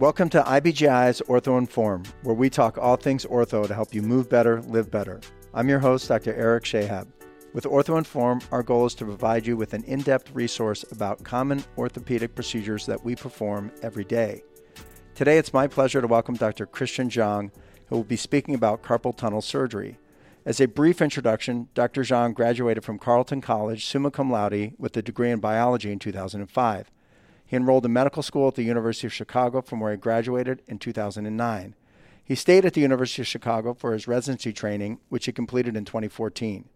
Welcome to IBJI's Ortho Inform, where we talk all things ortho to help you move better, live better. I'm your host, Dr. Eric Shahab. With Ortho Inform, our goal is to provide you with an in depth resource about common orthopedic procedures that we perform every day. Today, it's my pleasure to welcome Dr. Christian Zhang, who will be speaking about carpal tunnel surgery. As a brief introduction, Dr. Zhang graduated from Carleton College summa cum laude with a degree in biology in 2005. He enrolled in medical school at the University of Chicago, from where he graduated in 2009. He stayed at the University of Chicago for his residency training, which he completed in 2014.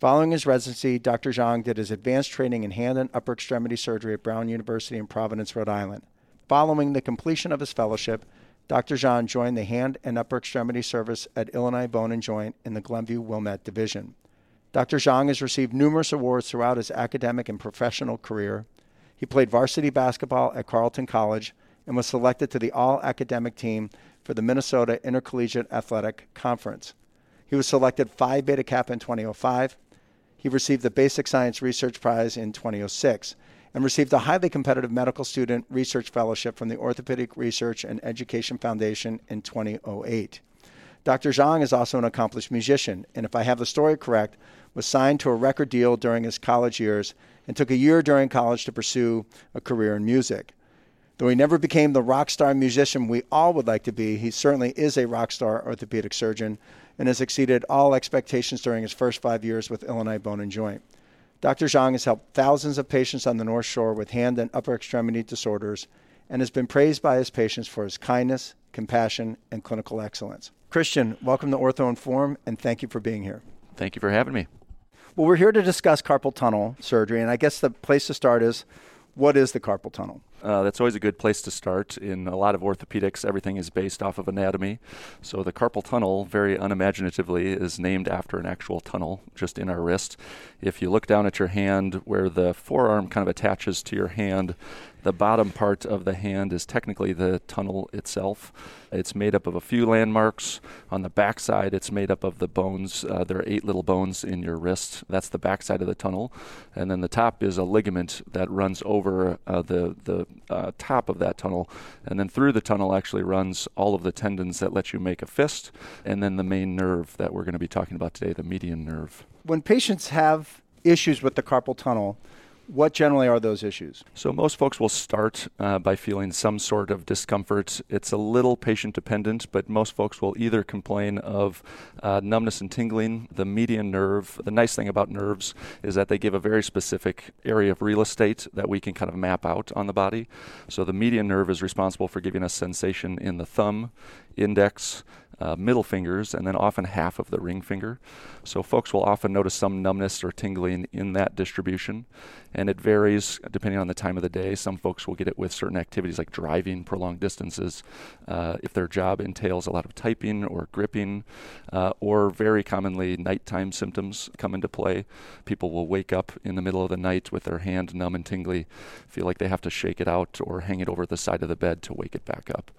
Following his residency, Dr. Zhang did his advanced training in hand and upper extremity surgery at Brown University in Providence, Rhode Island. Following the completion of his fellowship, Dr. Zhang joined the hand and upper extremity service at Illinois Bone and Joint in the Glenview Wilmette Division. Dr. Zhang has received numerous awards throughout his academic and professional career, he played varsity basketball at Carleton College and was selected to the all academic team for the Minnesota Intercollegiate Athletic Conference. He was selected Phi Beta Kappa in 2005. He received the Basic Science Research Prize in 2006 and received a highly competitive medical student research fellowship from the Orthopedic Research and Education Foundation in 2008. Dr. Zhang is also an accomplished musician, and if I have the story correct, was signed to a record deal during his college years and took a year during college to pursue a career in music. Though he never became the rock star musician we all would like to be, he certainly is a rock star orthopedic surgeon and has exceeded all expectations during his first five years with Illinois Bone and Joint. Dr. Zhang has helped thousands of patients on the North Shore with hand and upper extremity disorders and has been praised by his patients for his kindness, compassion, and clinical excellence. Christian, welcome to Ortho Inform and thank you for being here. Thank you for having me. Well, we're here to discuss carpal tunnel surgery, and I guess the place to start is what is the carpal tunnel? Uh, that's always a good place to start. In a lot of orthopedics, everything is based off of anatomy. So the carpal tunnel, very unimaginatively, is named after an actual tunnel just in our wrist. If you look down at your hand where the forearm kind of attaches to your hand, the bottom part of the hand is technically the tunnel itself. It's made up of a few landmarks. On the back side, it's made up of the bones. Uh, there are eight little bones in your wrist. That's the back side of the tunnel. And then the top is a ligament that runs over uh, the, the uh, top of that tunnel. And then through the tunnel actually runs all of the tendons that let you make a fist, and then the main nerve that we're going to be talking about today, the median nerve. When patients have issues with the carpal tunnel, what generally are those issues? So, most folks will start uh, by feeling some sort of discomfort. It's a little patient dependent, but most folks will either complain of uh, numbness and tingling, the median nerve. The nice thing about nerves is that they give a very specific area of real estate that we can kind of map out on the body. So, the median nerve is responsible for giving us sensation in the thumb, index, uh, middle fingers, and then often half of the ring finger. So, folks will often notice some numbness or tingling in that distribution, and it varies depending on the time of the day. Some folks will get it with certain activities like driving prolonged distances, uh, if their job entails a lot of typing or gripping, uh, or very commonly nighttime symptoms come into play. People will wake up in the middle of the night with their hand numb and tingly, feel like they have to shake it out or hang it over the side of the bed to wake it back up.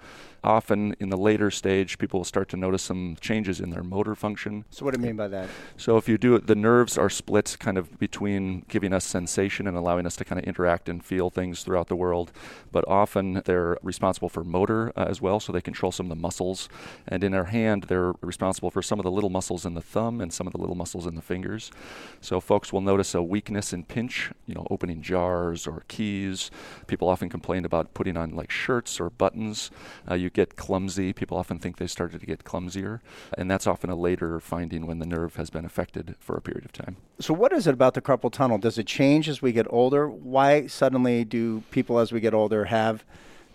Often in the later stage, people will start to notice some changes in their motor function. So, what do you mean by that? So, if you do it, the nerves are split kind of between giving us sensation and allowing us to kind of interact and feel things throughout the world. But often they're responsible for motor uh, as well, so they control some of the muscles. And in our hand, they're responsible for some of the little muscles in the thumb and some of the little muscles in the fingers. So, folks will notice a weakness in pinch, you know, opening jars or keys. People often complain about putting on like shirts or buttons. Uh, you get clumsy. People often think they started to get clumsier, and that's often a later finding when the nerve has been affected for a period of time. So, what is it about the carpal tunnel? Does it change as we get older? Why suddenly do people as we get older have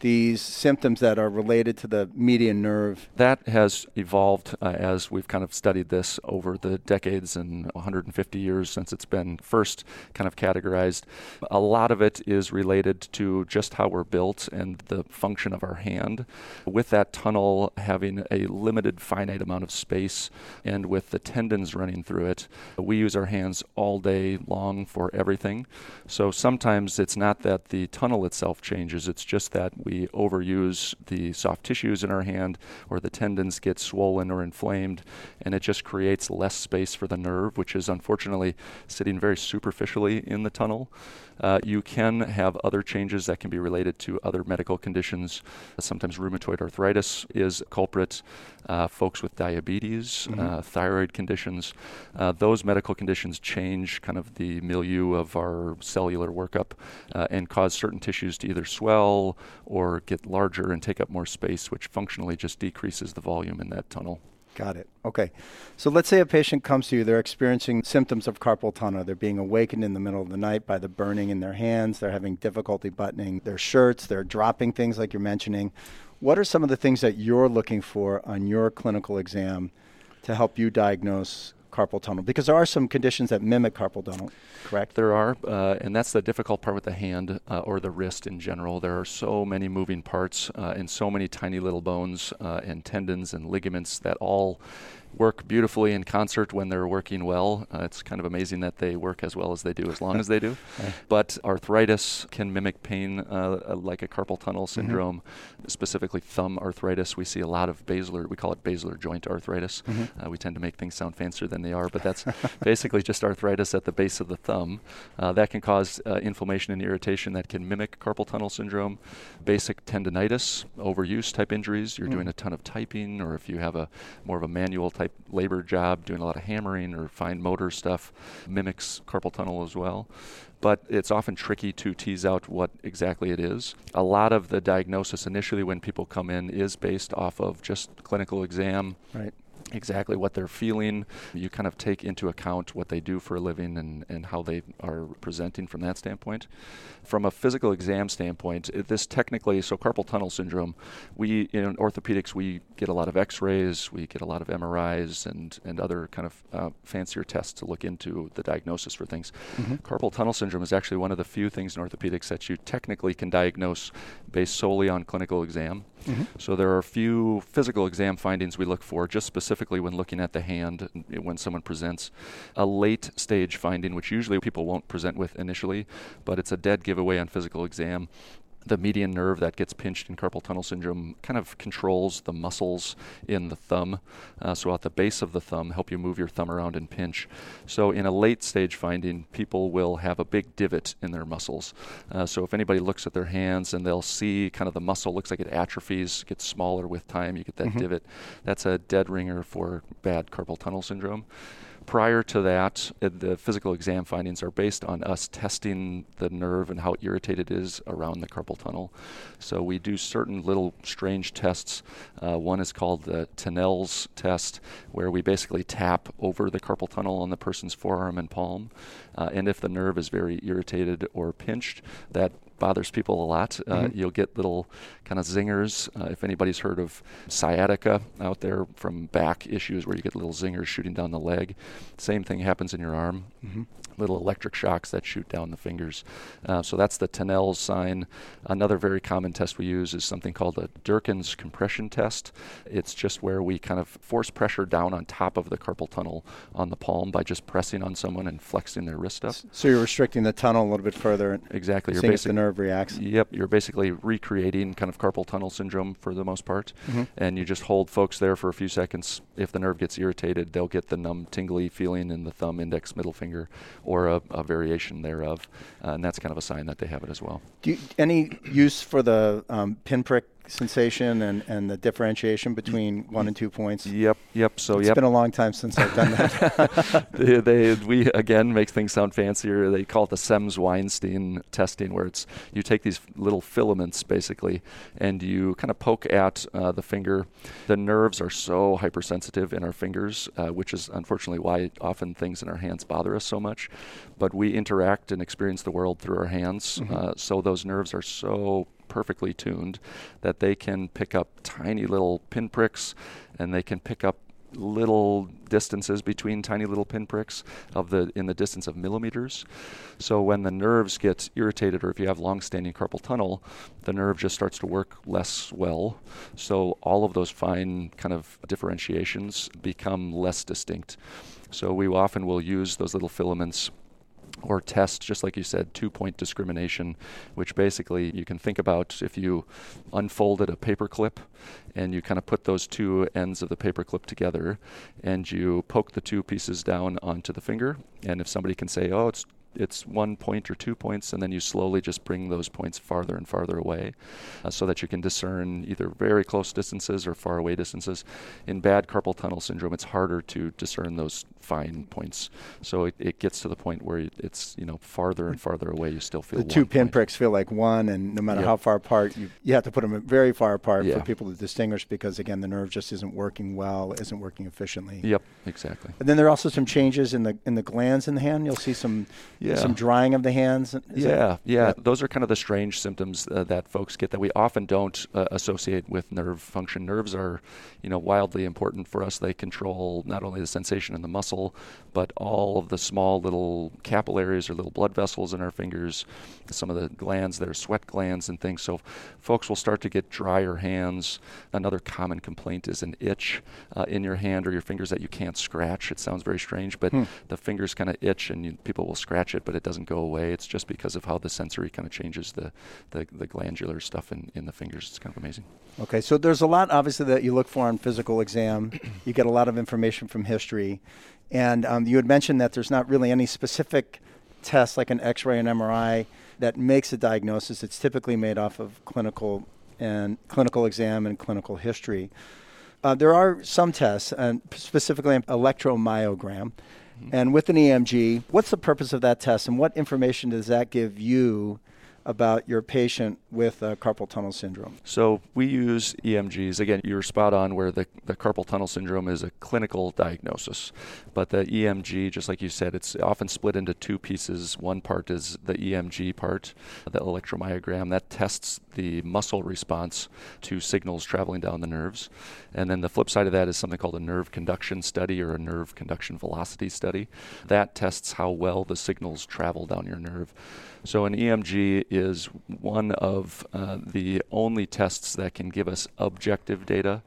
these symptoms that are related to the median nerve? That has evolved uh, as we've kind of studied this over the decades and 150 years since it's been first kind of categorized. A lot of it is related to just how we're built and the function of our hand. With that tunnel having a limited, finite amount of space and with the tendons running through it, we use our hands all day long for everything. So sometimes it's not that the tunnel itself changes, it's just that we overuse the soft tissues in our hand or the tendons get swollen or inflamed, and it just creates less space for the nerve, which is unfortunately sitting very superficially in the tunnel. Uh, you can have other changes that can be related to other medical conditions. Sometimes rheumatoid arthritis is a culprit. Uh, folks with diabetes, mm-hmm. uh, thyroid conditions, uh, those medical conditions change kind of the milieu of our cellular workup uh, and cause certain tissues to either swell or get larger and take up more space, which functionally just decreases the volume in that tunnel. Got it. Okay. So let's say a patient comes to you, they're experiencing symptoms of carpal tunnel. They're being awakened in the middle of the night by the burning in their hands. They're having difficulty buttoning their shirts. They're dropping things like you're mentioning. What are some of the things that you're looking for on your clinical exam to help you diagnose carpal tunnel? Because there are some conditions that mimic carpal tunnel, correct? There are, uh, and that's the difficult part with the hand uh, or the wrist in general. There are so many moving parts uh, and so many tiny little bones uh, and tendons and ligaments that all work beautifully in concert when they're working well. Uh, it's kind of amazing that they work as well as they do, as long as they do. But arthritis can mimic pain uh, uh, like a carpal tunnel mm-hmm. syndrome, mm-hmm. specifically thumb arthritis. We see a lot of basilar, we call it basilar joint arthritis. Mm-hmm. Uh, we tend to make things sound fancier than they are, but that's basically just arthritis at the base of the thumb. Uh, that can cause uh, inflammation and irritation that can mimic carpal tunnel syndrome. Basic tendonitis, overuse type injuries. You're mm-hmm. doing a ton of typing, or if you have a more of a manual type labor job, doing a lot of hammering or fine motor stuff, mimics carpal tunnel as well. But it's often tricky to tease out what exactly it is. A lot of the diagnosis initially when people come in is based off of just clinical exam. Right exactly what they're feeling. You kind of take into account what they do for a living and, and how they are presenting from that standpoint. From a physical exam standpoint, this technically, so carpal tunnel syndrome, we in orthopedics, we get a lot of x rays, we get a lot of MRIs and, and other kind of uh, fancier tests to look into the diagnosis for things. Mm-hmm. Carpal tunnel syndrome is actually one of the few things in orthopedics that you technically can diagnose based solely on clinical exam. Mm-hmm. So there are a few physical exam findings we look for, just specifically when looking at the hand eh, when someone presents. A late stage finding, which usually people won't present with initially, but it's a dead giveaway on physical exam, the median nerve that gets pinched in carpal tunnel syndrome kind of controls the muscles in the thumb. Uh, so at the base of the thumb, help you move your thumb around and pinch. So in a late stage finding, people will have a big divot in their muscles. Uh, so if anybody looks at their hands and they'll see kind of the muscle looks like it atrophies, gets smaller with time, you get that mm-hmm. divot. That's a dead ringer for bad carpal tunnel syndrome prior to that, uh, the physical exam findings are based on us testing the nerve and how irritated it is around the carpal tunnel. So we do certain little strange tests. Uh, one is called the Tinel's test, where we basically tap over the carpal tunnel on the person's forearm and palm. Uh, and if the nerve is very irritated or pinched, that bothers people a lot. Uh, mm-hmm. You'll get little kind of zingers. Uh, if anybody's heard of sciatica out there from back issues where you get little zingers shooting down the leg, same thing happens in your arm. Mm-hmm little electric shocks that shoot down the fingers. Uh, so that's the Tinel's sign. Another very common test we use is something called a Durkan's compression test. It's just where we kind of force pressure down on top of the carpal tunnel on the palm by just pressing on someone and flexing their wrist up. So you're restricting the tunnel a little bit further. Exactly. You're basic, the nerve reacts. Yep. You're basically recreating kind of carpal tunnel syndrome for the most part, mm-hmm. and you just hold folks there for a few seconds. If the nerve gets irritated, they'll get the numb, tingly feeling in the thumb, index, middle finger, or a, a variation thereof, uh, and that's kind of a sign that they have it as well. Do you, any use for the um, pinprick sensation and, and the differentiation between one and two points. Yep, yep. So it's yep. been a long time since I've done that. they, they, we again make things sound fancier. They call it the Semmes-Weinstein testing, where it's you take these little filaments basically, and you kind of poke at uh, the finger. The nerves are so hypersensitive in our fingers, uh, which is unfortunately why often things in our hands bother us so much. But we interact and experience the world through our hands, mm-hmm. uh, so those nerves are so perfectly tuned that they can pick up tiny little pinpricks and they can pick up little distances between tiny little pinpricks of the in the distance of millimeters. So when the nerves get irritated or if you have long-standing carpal tunnel, the nerve just starts to work less well. So all of those fine kind of differentiations become less distinct. So we often will use those little filaments or test, just like you said, two point discrimination, which basically you can think about if you unfolded a paper clip and you kind of put those two ends of the paper clip together and you poke the two pieces down onto the finger. And if somebody can say, oh, it's it's one point or two points, and then you slowly just bring those points farther and farther away uh, so that you can discern either very close distances or far away distances. In bad carpal tunnel syndrome, it's harder to discern those fine points. So it, it gets to the point where it's, you know, farther and farther away, you still feel The two pinpricks feel like one, and no matter Yep. how far apart, you, you have to put them very far apart Yeah. for people to distinguish because, again, the nerve just isn't working well, isn't working efficiently. Yep, exactly. And then there are also some changes in the in the glands in the hand. You'll see some Yeah. some drying of the hands. Yeah, yeah, yeah. Those are kind of the strange symptoms uh, that folks get that we often don't uh, associate with nerve function. Nerves are, you know, wildly important for us. They control not only the sensation in the muscle, but all of the small little capillaries or little blood vessels in our fingers, some of the glands that are sweat glands and things. So, folks will start to get drier hands. Another common complaint is an itch uh, in your hand or your fingers that you can't scratch. It sounds very strange, but Hmm. the fingers kind of itch and you, people will scratch it, but it doesn't go away. It's just because of how the sensory kind of changes the, the, the glandular stuff in, in the fingers. It's kind of amazing. Okay, so there's a lot obviously that you look for on physical exam. you get a lot of information from history, and um, you had mentioned that there's not really any specific test like an X-ray and MRI that makes a diagnosis. It's typically made off of clinical and clinical exam and clinical history. Uh, there are some tests, and specifically an electromyogram. And with an EMG, what's the purpose of that test, and what information does that give you about your patient with uh, carpal tunnel syndrome? So we use EMGs. Again, you're spot on where the, the carpal tunnel syndrome is a clinical diagnosis. But the EMG, just like you said, it's often split into two pieces. One part is the EMG part, the electromyogram, that tests the muscle response to signals traveling down the nerves. And then the flip side of that is something called a nerve conduction study or a nerve conduction velocity study. That tests how well the signals travel down your nerve. So an EMG is one of uh, the only tests that can give us objective data,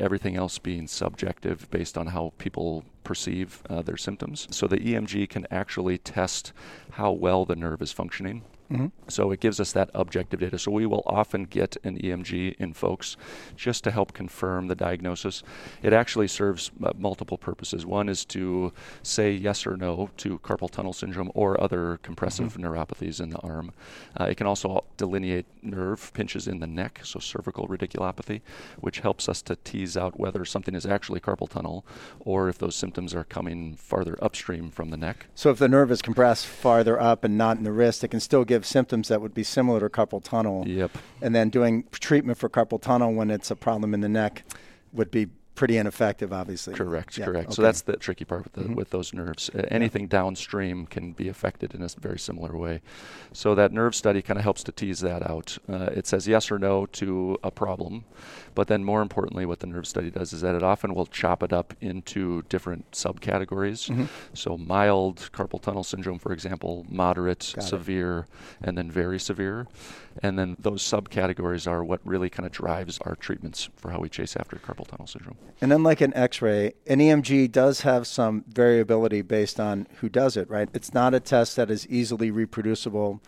everything else being subjective based on how people perceive uh, their symptoms. So the EMG can actually test how well the nerve is functioning. Mm-hmm. So it gives us that objective data. So we will often get an EMG in folks just to help confirm the diagnosis. It actually serves uh, multiple purposes. One is to say yes or no to carpal tunnel syndrome or other compressive neuropathies in the arm. Uh, it can also delineate nerve pinches in the neck, so cervical radiculopathy, which helps us to tease out whether something is actually carpal tunnel or if those symptoms are coming farther upstream from the neck. So if the nerve is compressed farther up and not in the wrist, it can still give symptoms that would be similar to carpal tunnel. Yep. And then doing treatment for carpal tunnel when it's a problem in the neck would be pretty ineffective, obviously. Correct, Yeah, correct. So that's the tricky part with the, with those nerves. Uh, anything downstream can be affected in a very similar way. So that nerve study kind of helps to tease that out. Uh, it says yes or no to a problem, but then more importantly, what the nerve study does is that it often will chop it up into different subcategories. Mm-hmm. So mild carpal tunnel syndrome, for example, moderate, Got it. severe, and then very severe. And then those subcategories are what really kind of drives our treatments for how we chase after carpal tunnel syndrome. And unlike an x ray, an EMG does have some variability based on who does it, right? It's not a test that is easily reproducible.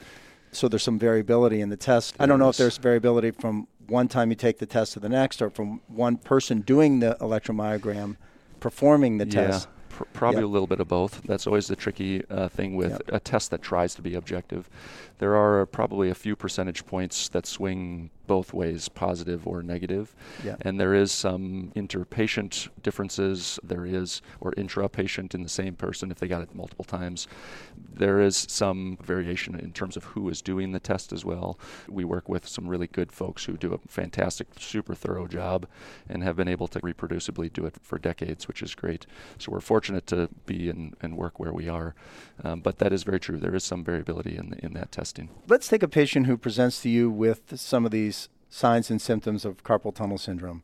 So there's some variability in the test. I don't know if there's variability from one time you take the test to the next or from one person doing the electromyogram performing the test. Yeah, pr- probably Yep. a little bit of both. That's always the tricky uh, thing with Yep. a test that tries to be objective. There are probably a few percentage points that swing both ways, positive or negative. Yeah. And there is some interpatient differences. There is, or intra-patient in the same person if they got it multiple times. There is some variation in terms of who is doing the test as well. We work with some really good folks who do a fantastic, super thorough job and have been able to reproducibly do it for decades, which is great. So we're fortunate to be and, and work where we are. Um, but that is very true. There is some variability in, in that testing. Let's take a patient who presents to you with some of these signs and symptoms of carpal tunnel syndrome.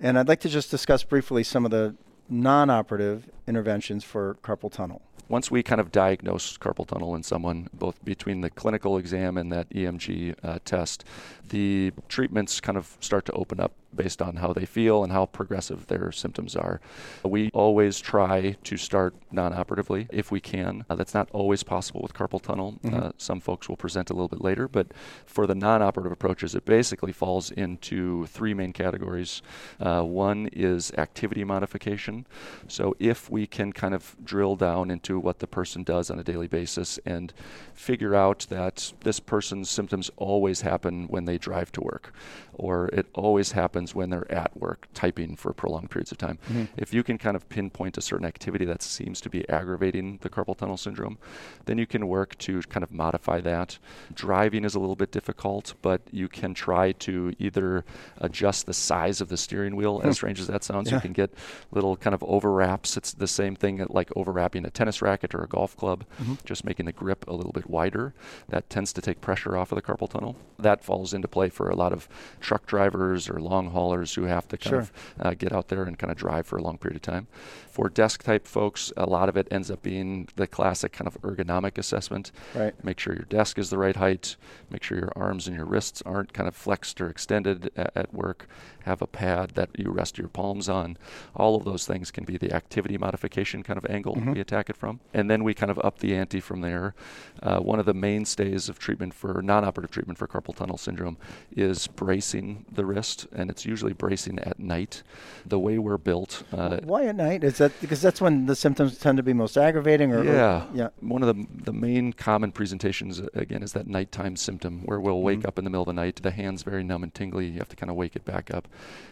And I'd like to just discuss briefly some of the non operative interventions for carpal tunnel. Once we kind of diagnose carpal tunnel in someone, both between the clinical exam and that EMG uh, test, the treatments kind of start to open up based on how they feel and how progressive their symptoms are. We always try to start non operatively if we can. Uh, that's not always possible with carpal tunnel. Mm-hmm. Uh, some folks will present a little bit later, but for the non operative approaches, it basically falls into three main categories. Uh, one is activity modification. So if we can kind of drill down into what the person does on a daily basis and figure out that this person's symptoms always happen when they drive to work, or it always happens when they're at work typing for prolonged periods of time. Mm-hmm. If you can kind of pinpoint a certain activity that seems to be aggravating the carpal tunnel syndrome, then you can work to kind of modify that. Driving is a little bit difficult, but you can try to either adjust the size of the steering wheel, as hmm. strange as that sounds. Yeah. You can get little kind of overwraps. It's the same thing like overwrapping a tennis racket or a golf club, mm-hmm. just making the grip a little bit wider. That tends to take pressure off of the carpal tunnel. That falls into play for a lot of truck drivers or long haulers who have to kind sure. of uh, get out there and kind of drive for a long period of time. For desk type folks, a lot of it ends up being the classic kind of ergonomic assessment. Right. Make sure your desk is the right height. Make sure your arms and your wrists aren't kind of flexed or extended at, at work. Have a pad that you rest your palms on. All of those things can be the activity modification kind of angle mm-hmm. we attack it from. And then we kind of up the ante from there. Uh, one of the mainstays of treatment for non operative treatment for carpal tunnel syndrome is bracing the wrist, and it's usually bracing at night. The way we're built. Uh, Why at night? Is that because that's when the symptoms tend to be most aggravating? Or, yeah, or, yeah. One of the the main common presentations uh, again is that nighttime symptom where we'll wake mm-hmm. up in the middle of the night, the hands very numb and tingly. You have to kind of wake it back up,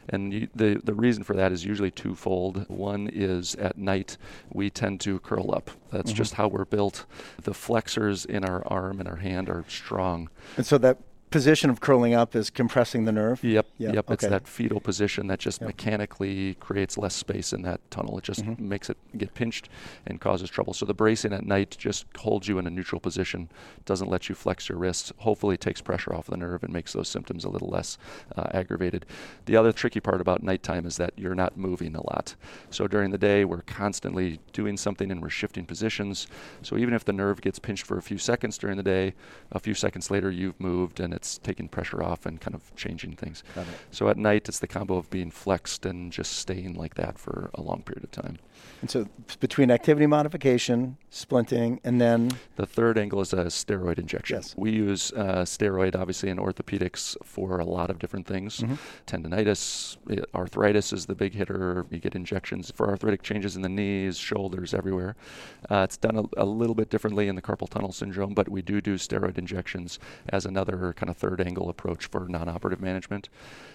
and you, the the reason for that is usually twofold. One is at night we tend to curl up. That's mm-hmm. just how we're built. The flexors in our arm and our hand are strong. And so that position of curling up is compressing the nerve? Yep. Yep. yep. Okay. It's that fetal position that just yep. mechanically creates less space in that tunnel. It just mm-hmm. makes it get pinched and causes trouble. So the bracing at night just holds you in a neutral position, doesn't let you flex your wrists, hopefully takes pressure off the nerve and makes those symptoms a little less uh, aggravated. The other tricky part about nighttime is that you're not moving a lot. So during the day, we're constantly doing something and we're shifting positions. So even if the nerve gets pinched for a few seconds during the day, a few seconds later you've moved and it's taking pressure off and kind of changing things. So at night, it's the combo of being flexed and just staying like that for a long period of time. And so between activity modification, splinting, and then the third angle is a steroid injection. Yes. We use uh, steroid obviously in orthopedics for a lot of different things. Mm-hmm. Tendonitis, arthritis is the big hitter. You get injections for arthritic changes in the knees, shoulders, everywhere. Uh, it's done a, a, little bit differently in the carpal tunnel syndrome, but we do do steroid injections as another kind of third angle approach for non-operative management.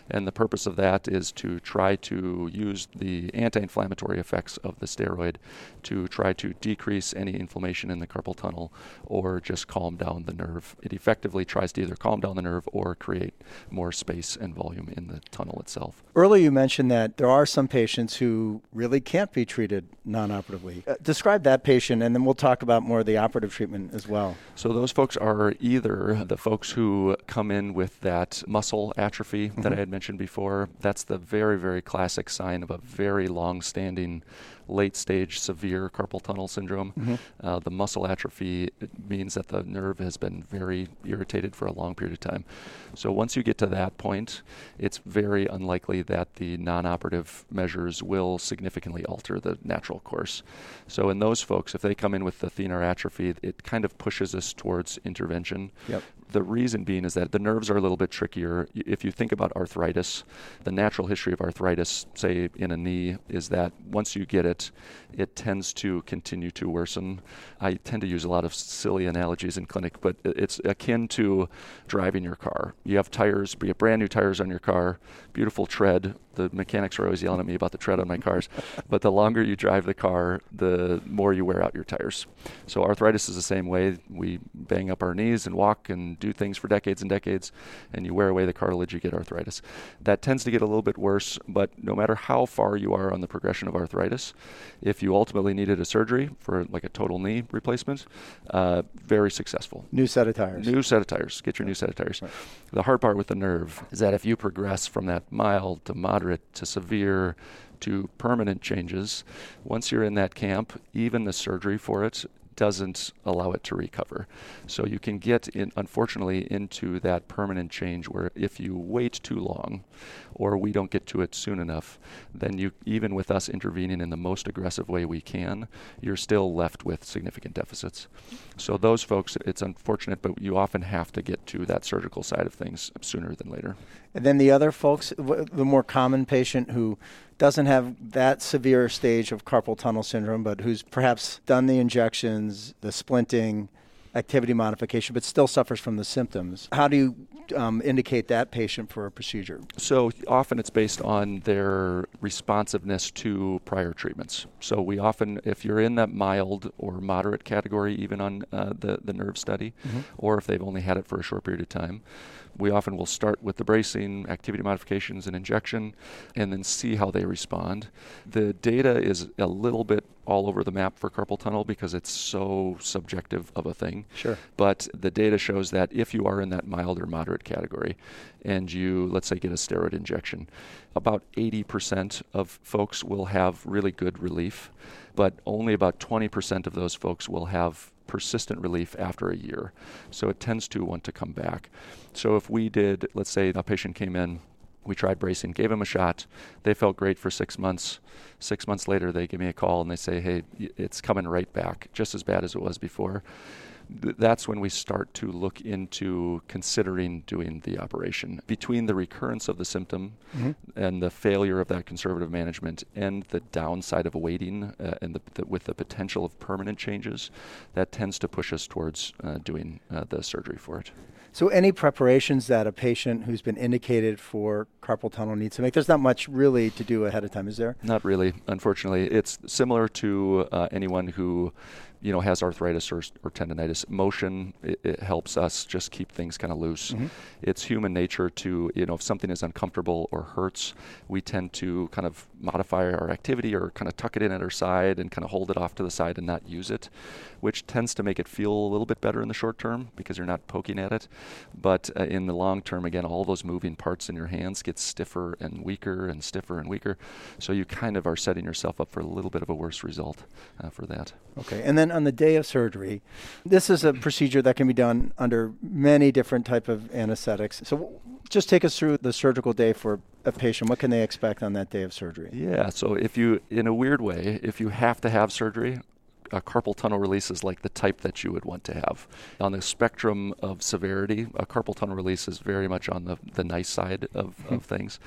And the purpose of that is to try to use the anti-inflammatory effects of the steroid to try to decrease any inflammation in the carpal tunnel or just calm down the nerve. It effectively tries to either calm down the nerve or create more space and volume in the tunnel itself. Earlier, you mentioned that there are some patients who really can't be treated non operatively. Uh, describe that patient, and then we'll talk about more of the operative treatment as well. So, those folks are either the folks who come in with that muscle atrophy that I had mentioned before. That's the very, very classic sign of a very long standing late stage severe carpal tunnel syndrome. Mm-hmm. Uh, the muscle atrophy means that the nerve has been very irritated for a long period of time. So once you get to that point, it's very unlikely that the non operative measures will significantly alter the natural course. So in those folks, if they come in with the thenar atrophy, it kind of pushes us towards intervention yep. The reason being is that the nerves are a little bit trickier. If you think about arthritis, the natural history of arthritis, say in a knee, is that once you get it, it tends to continue to worsen. I tend to use a lot of silly analogies in clinic, but it's akin to driving your car. You have tires, you have brand new tires on your car, beautiful tread. The mechanics are always yelling at me about the tread on my cars, but the longer you drive the car, the more you wear out your tires. So arthritis is the same way. We bang up our knees and walk and do things for decades and decades, and you wear away the cartilage, you get arthritis. That tends to get a little bit worse, but no matter how far you are on the progression of arthritis, if you ultimately needed a surgery for like a total knee replacement, uh, very successful. New set of tires. New set of tires. Get your new set of tires. Right. The hard part with the nerve is that if you progress from that mild to moderate to severe to permanent changes, once you're in that camp, even the surgery for it doesn't allow it to recover. So you can get, in, unfortunately, into that permanent change where if you wait too long or we don't get to it soon enough, then you, even with us intervening in the most aggressive way we can, you're still left with significant deficits. So those folks, it's unfortunate, but you often have to get to that surgical side of things sooner than later. And then the other folks, the more common patient who doesn't have that severe stage of carpal tunnel syndrome, but who's perhaps done the injections, the splinting, activity modification, but still suffers from the symptoms. How do you um, indicate that patient for a procedure? So often it's based on their responsiveness to prior treatments. So we often, if you're in that mild or moderate category, even on uh, the the nerve study, mm-hmm. or if they've only had it for a short period of time, we often will start with the bracing, activity modifications, and injection, and then see how they respond. The data is a little bit all over the map for carpal tunnel because it's so subjective of a thing. Sure. But the data shows that if you are in that mild or moderate category and you, let's say, get a steroid injection, about 80% of folks will have really good relief, but only about 20% of those folks will have persistent relief after a year. So it tends to want to come back. So if we did, let's say a patient came in, we tried bracing, gave him a shot, they felt great for six months. Six months later, they give me a call and they say, hey, it's coming right back, just as bad as it was before that's when we start to look into considering doing the operation. Between the recurrence of the symptom mm-hmm. and the failure of that conservative management and the downside of waiting uh, and the, the, with the potential of permanent changes, that tends to push us towards uh, doing uh, the surgery for it. So, any preparations that a patient who's been indicated for carpal tunnel needs to make? There's not much really to do ahead of time, is there? Not really, unfortunately. It's similar to uh, anyone who you know has arthritis or, or tendonitis motion it, it, helps us just keep things kind of loose. Mm-hmm. it's human nature to you know if something is uncomfortable or hurts we tend to kind of modify our activity or kind of tuck it in at our side and kind of hold it off to the side and not use it which tends to make it feel a little bit better in the short term because you're not poking at it. But uh, in the long term again all those moving parts in your hands get stiffer and weaker and stiffer and weaker. So you kind of are setting yourself up for a little bit of a worse result uh, for that. Okay and then on the day of surgery. This is a procedure that can be done under many different type of anesthetics. So just take us through the surgical day for a patient. What can they expect on that day of surgery? Yeah, so if you in a weird way, if you have to have surgery, a carpal tunnel release is like the type that you would want to have. On the spectrum of severity, a carpal tunnel release is very much on the, the nice side of, of things.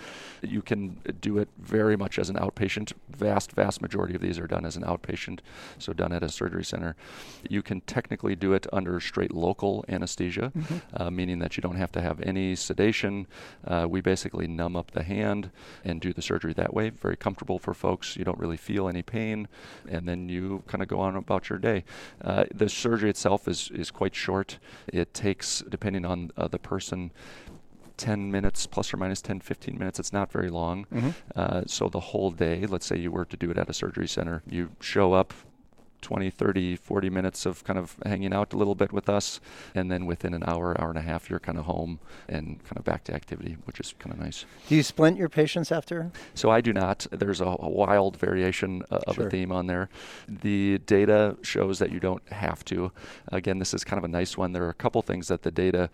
You can do it very much as an outpatient. Vast, vast majority of these are done as an outpatient, so done at a surgery center. You can technically do it under straight local anesthesia, mm-hmm. uh, meaning that you don't have to have any sedation. Uh, we basically numb up the hand and do the surgery that way. Very comfortable for folks. You don't really feel any pain, and then you kind of go on about your day. Uh, the surgery itself is, is quite short. It takes, depending on uh, the person, 10 minutes plus or minus 10 15 minutes it's not very long mm-hmm. uh, so the whole day let's say you were to do it at a surgery center you show up 20, 30, 40 minutes of kind of hanging out a little bit with us. And then within an hour, hour and a half, you're kind of home and kind of back to activity, which is kind of nice. Do you splint your patients after? So I do not. There's a, a wild variation uh, of sure. a theme on there. The data shows that you don't have to. Again, this is kind of a nice one. There are a couple things that the data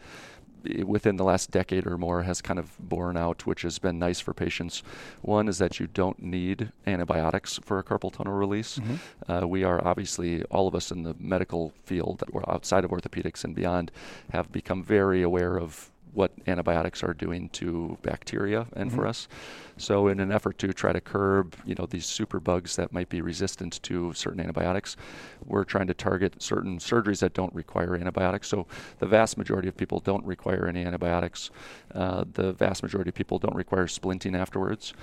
within the last decade or more has kind of borne out, which has been nice for patients. One is that you don't need antibiotics for a carpal tunnel release. Mm-hmm. Uh, we are obviously, all of us in the medical field that we're outside of orthopedics and beyond, have become very aware of what antibiotics are doing to bacteria and mm-hmm. for us. So, in an effort to try to curb, you know, these superbugs that might be resistant to certain antibiotics, we're trying to target certain surgeries that don't require antibiotics. So, the vast majority of people don't require any antibiotics. Uh, the vast majority of people don't require splinting afterwards.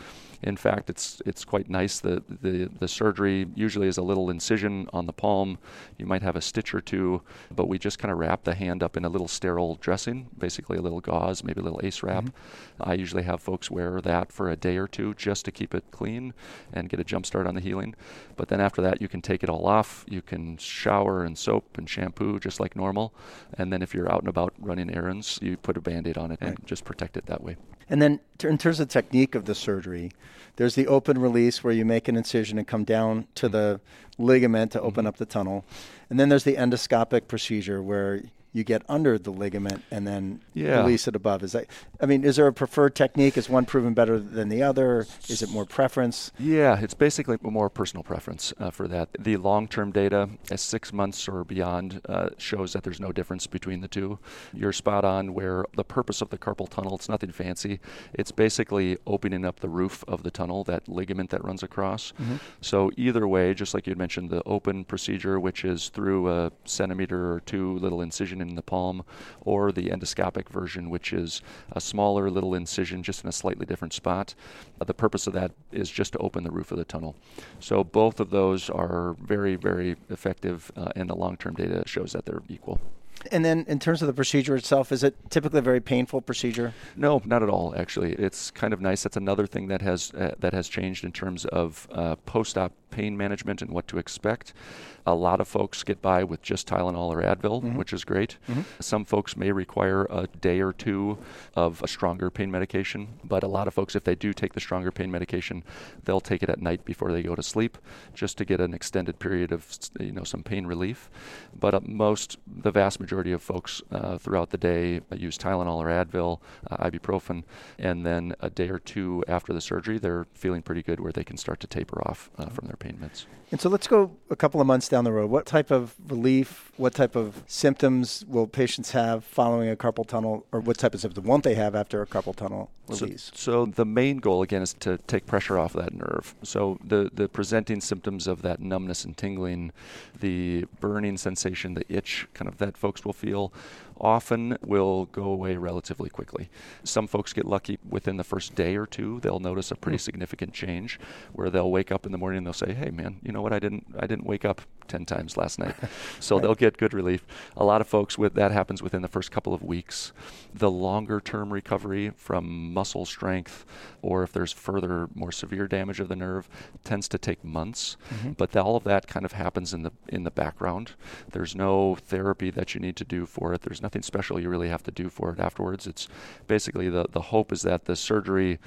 In fact, it's it's quite nice. The, the the surgery usually is a little incision on the palm. You might have a stitch or two, but we just kind of wrap the hand up in a little sterile dressing, basically a little little gauze, maybe a little ace wrap. Mm-hmm. I usually have folks wear that for a day or two just to keep it clean and get a jump start on the healing. But then after that, you can take it all off. You can shower and soap and shampoo just like normal. And then if you're out and about running errands, you put a band aid on it right. and just protect it that way. And then, in terms of technique of the surgery, there's the open release where you make an incision and come down to the ligament to open mm-hmm. up the tunnel. And then there's the endoscopic procedure where you get under the ligament and then yeah. release it above. Is that? I mean, is there a preferred technique? Is one proven better than the other? Is it more preference? Yeah, it's basically more personal preference uh, for that. The long-term data, at six months or beyond, uh, shows that there's no difference between the two. You're spot on. Where the purpose of the carpal tunnel, it's nothing fancy. It's basically opening up the roof of the tunnel, that ligament that runs across. Mm-hmm. So either way, just like you mentioned, the open procedure, which is through a centimeter or two little incision in the palm, or the endoscopic version, which is a smaller little incision just in a slightly different spot. Uh, the purpose of that is just to open the roof of the tunnel. So both of those are very, very effective, uh, and the long term data shows that they're equal. And then, in terms of the procedure itself, is it typically a very painful procedure? No, not at all. Actually, it's kind of nice. That's another thing that has uh, that has changed in terms of uh, post-op pain management and what to expect. A lot of folks get by with just Tylenol or Advil, mm-hmm. which is great. Mm-hmm. Some folks may require a day or two of a stronger pain medication, but a lot of folks, if they do take the stronger pain medication, they'll take it at night before they go to sleep, just to get an extended period of you know some pain relief. But uh, most, the vast majority of folks uh, throughout the day use Tylenol or Advil, uh, ibuprofen, and then a day or two after the surgery, they're feeling pretty good where they can start to taper off uh, from their pain meds. And so let's go a couple of months down the road. What type of relief, what type of symptoms will patients have following a carpal tunnel, or what type of symptoms won't they have after a carpal tunnel release? So, so the main goal, again, is to take pressure off that nerve. So the, the presenting symptoms of that numbness and tingling, the burning sensation, the itch kind of that folks will feel often will go away relatively quickly. Some folks get lucky within the first day or two. They'll notice a pretty mm. significant change where they'll wake up in the morning and they'll say, "Hey, man, you know what? I didn't I didn't wake up 10 times last night." so right. they'll get good relief. A lot of folks with that happens within the first couple of weeks. The longer term recovery from muscle strength or if there's further more severe damage of the nerve tends to take months. Mm-hmm. But all of that kind of happens in the in the background. There's no therapy that you need to do for it. There's nothing special you really have to do for it afterwards. It's basically the, the hope is that the surgery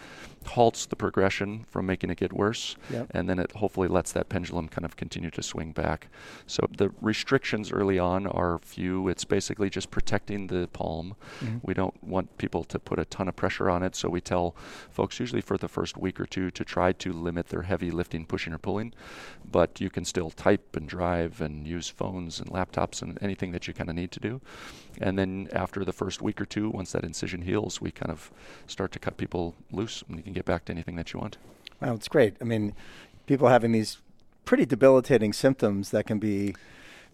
halts the progression from making it get worse, yep. and then it hopefully lets that pendulum kind of continue to swing back. So the restrictions early on are few. It's basically just protecting the palm. Mm-hmm. We don't want people to put a ton of pressure on it, so we tell folks usually for the first week or two to try to limit their heavy lifting, pushing, or pulling. But you can still type and drive and use phones and laptops and anything that you kind of need to do. And then after the first week or two, once that incision heals, we kind of start to cut people loose and you can get back to anything that you want. Wow, it's great. I mean, people having these pretty debilitating symptoms that can be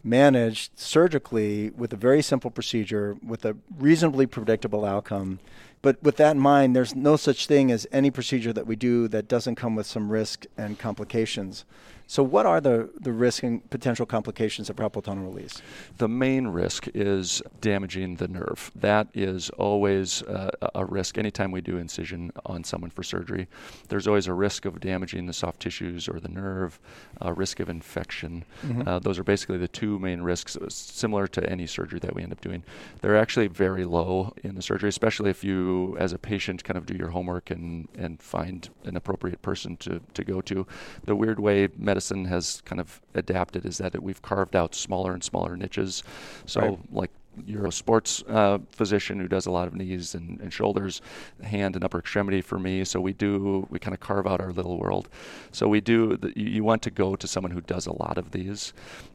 managed surgically with a very simple procedure with a reasonably predictable outcome. But with that in mind, there's no such thing as any procedure that we do that doesn't come with some risk and complications. So, what are the, the risk and potential complications of carpal tunnel release? The main risk is damaging the nerve. That is always uh, a risk anytime we do incision on someone for surgery. There's always a risk of damaging the soft tissues or the nerve, a risk of infection. Mm-hmm. Uh, those are basically the two main risks, uh, similar to any surgery that we end up doing. They're actually very low in the surgery, especially if you, as a patient, kind of do your homework and, and find an appropriate person to, to go to. The weird way medicine medicine has kind of adapted is that it, we've carved out smaller and smaller niches. So, right. like you're a sports uh, physician who does a lot of knees and, and, shoulders, hand and upper extremity for me. So we do we kind of carve out our little world. So we do. The, you want to go to someone who does a lot of these,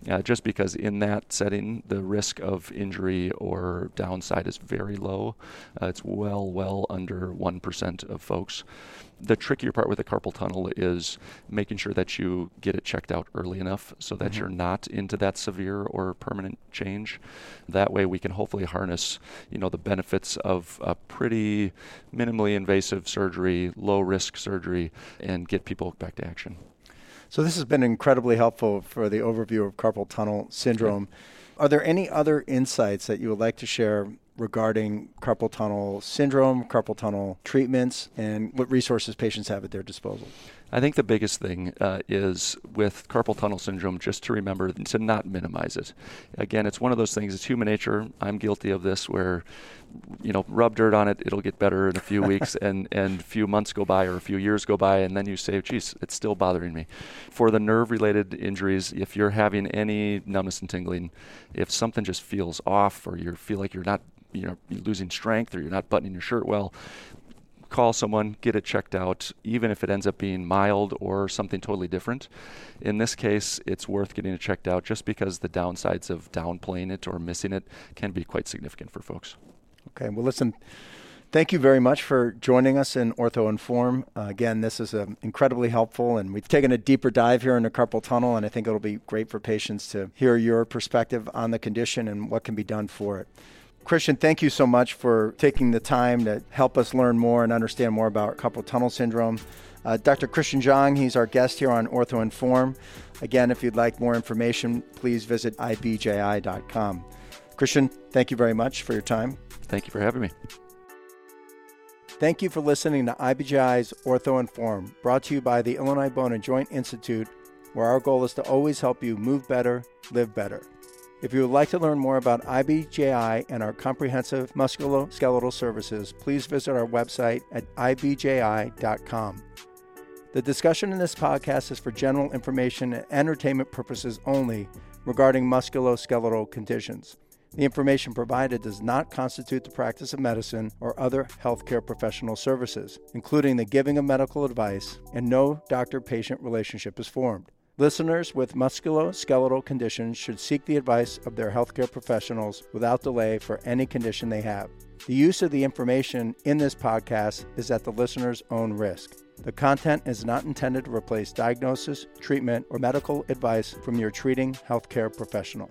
uh, just because in that setting the risk of injury or downside is very low. Uh, it's well well under one percent of folks the trickier part with the carpal tunnel is making sure that you get it checked out early enough so that mm-hmm. you're not into that severe or permanent change. That way, we can hopefully harness, you know, the benefits of a pretty minimally invasive surgery, low risk surgery, and get people back to action. So this has been incredibly helpful for the overview of carpal tunnel syndrome. Are there any other insights that you would like to share regarding carpal tunnel syndrome, carpal tunnel treatments, and what resources patients have at their disposal? I think the biggest thing uh, is with carpal tunnel syndrome, just to remember to not minimize it. Again, it's one of those things, it's human nature. I'm guilty of this where you know, rub dirt on it, it'll get better in a few weeks, and and a few months go by or a few years go by, and then you say, geez, it's still bothering me. For the nerve-related injuries, if you're having any numbness and tingling, if something just feels off, or you feel like you're not, you know, losing strength, or you're not buttoning your shirt well, call someone, get it checked out, even if it ends up being mild or something totally different. In this case, it's worth getting it checked out just because the downsides of downplaying it or missing it can be quite significant for folks. Okay. Well, listen, thank you very much for joining us in Ortho Inform. Uh, again, this is um, incredibly helpful, and we've taken a deeper dive here into carpal tunnel, and I think it'll be great for patients to hear your perspective on the condition and what can be done for it. Christian, thank you so much for taking the time to help us learn more and understand more about carpal tunnel syndrome. Uh, Dr. Christian Zhang, he's our guest here on Ortho Inform. Again, if you'd like more information, please visit ibji.com. Christian, thank you very much for your time. Thank you for having me. Thank you for listening to IBJI's Ortho Inform, brought to you by the Illinois Bone and Joint Institute, where our goal is to always help you move better, live better. If you would like to learn more about IBJI and our comprehensive musculoskeletal services, please visit our website at ibji.com. The discussion in this podcast is for general information and entertainment purposes only regarding musculoskeletal conditions. The information provided does not constitute the practice of medicine or other healthcare professional services, including the giving of medical advice, and no doctor patient relationship is formed. Listeners with musculoskeletal conditions should seek the advice of their healthcare professionals without delay for any condition they have. The use of the information in this podcast is at the listener's own risk. The content is not intended to replace diagnosis, treatment, or medical advice from your treating healthcare professional.